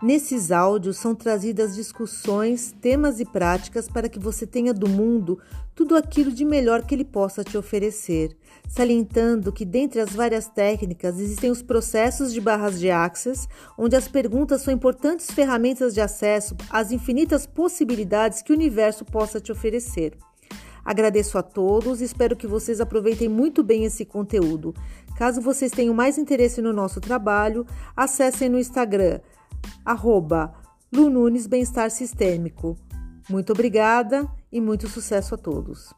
Nesses áudios são trazidas discussões, temas e práticas para que você tenha do mundo tudo aquilo de melhor que ele possa te oferecer, salientando que dentre as várias técnicas existem os processos de barras de access, onde as perguntas são importantes ferramentas de acesso às infinitas possibilidades que o universo possa te oferecer. Agradeço a todos e espero que vocês aproveitem muito bem esse conteúdo. Caso vocês tenham mais interesse no nosso trabalho, acessem no Instagram arroba Lununes Bem-Estar Sistêmico. Muito obrigada e muito sucesso a todos.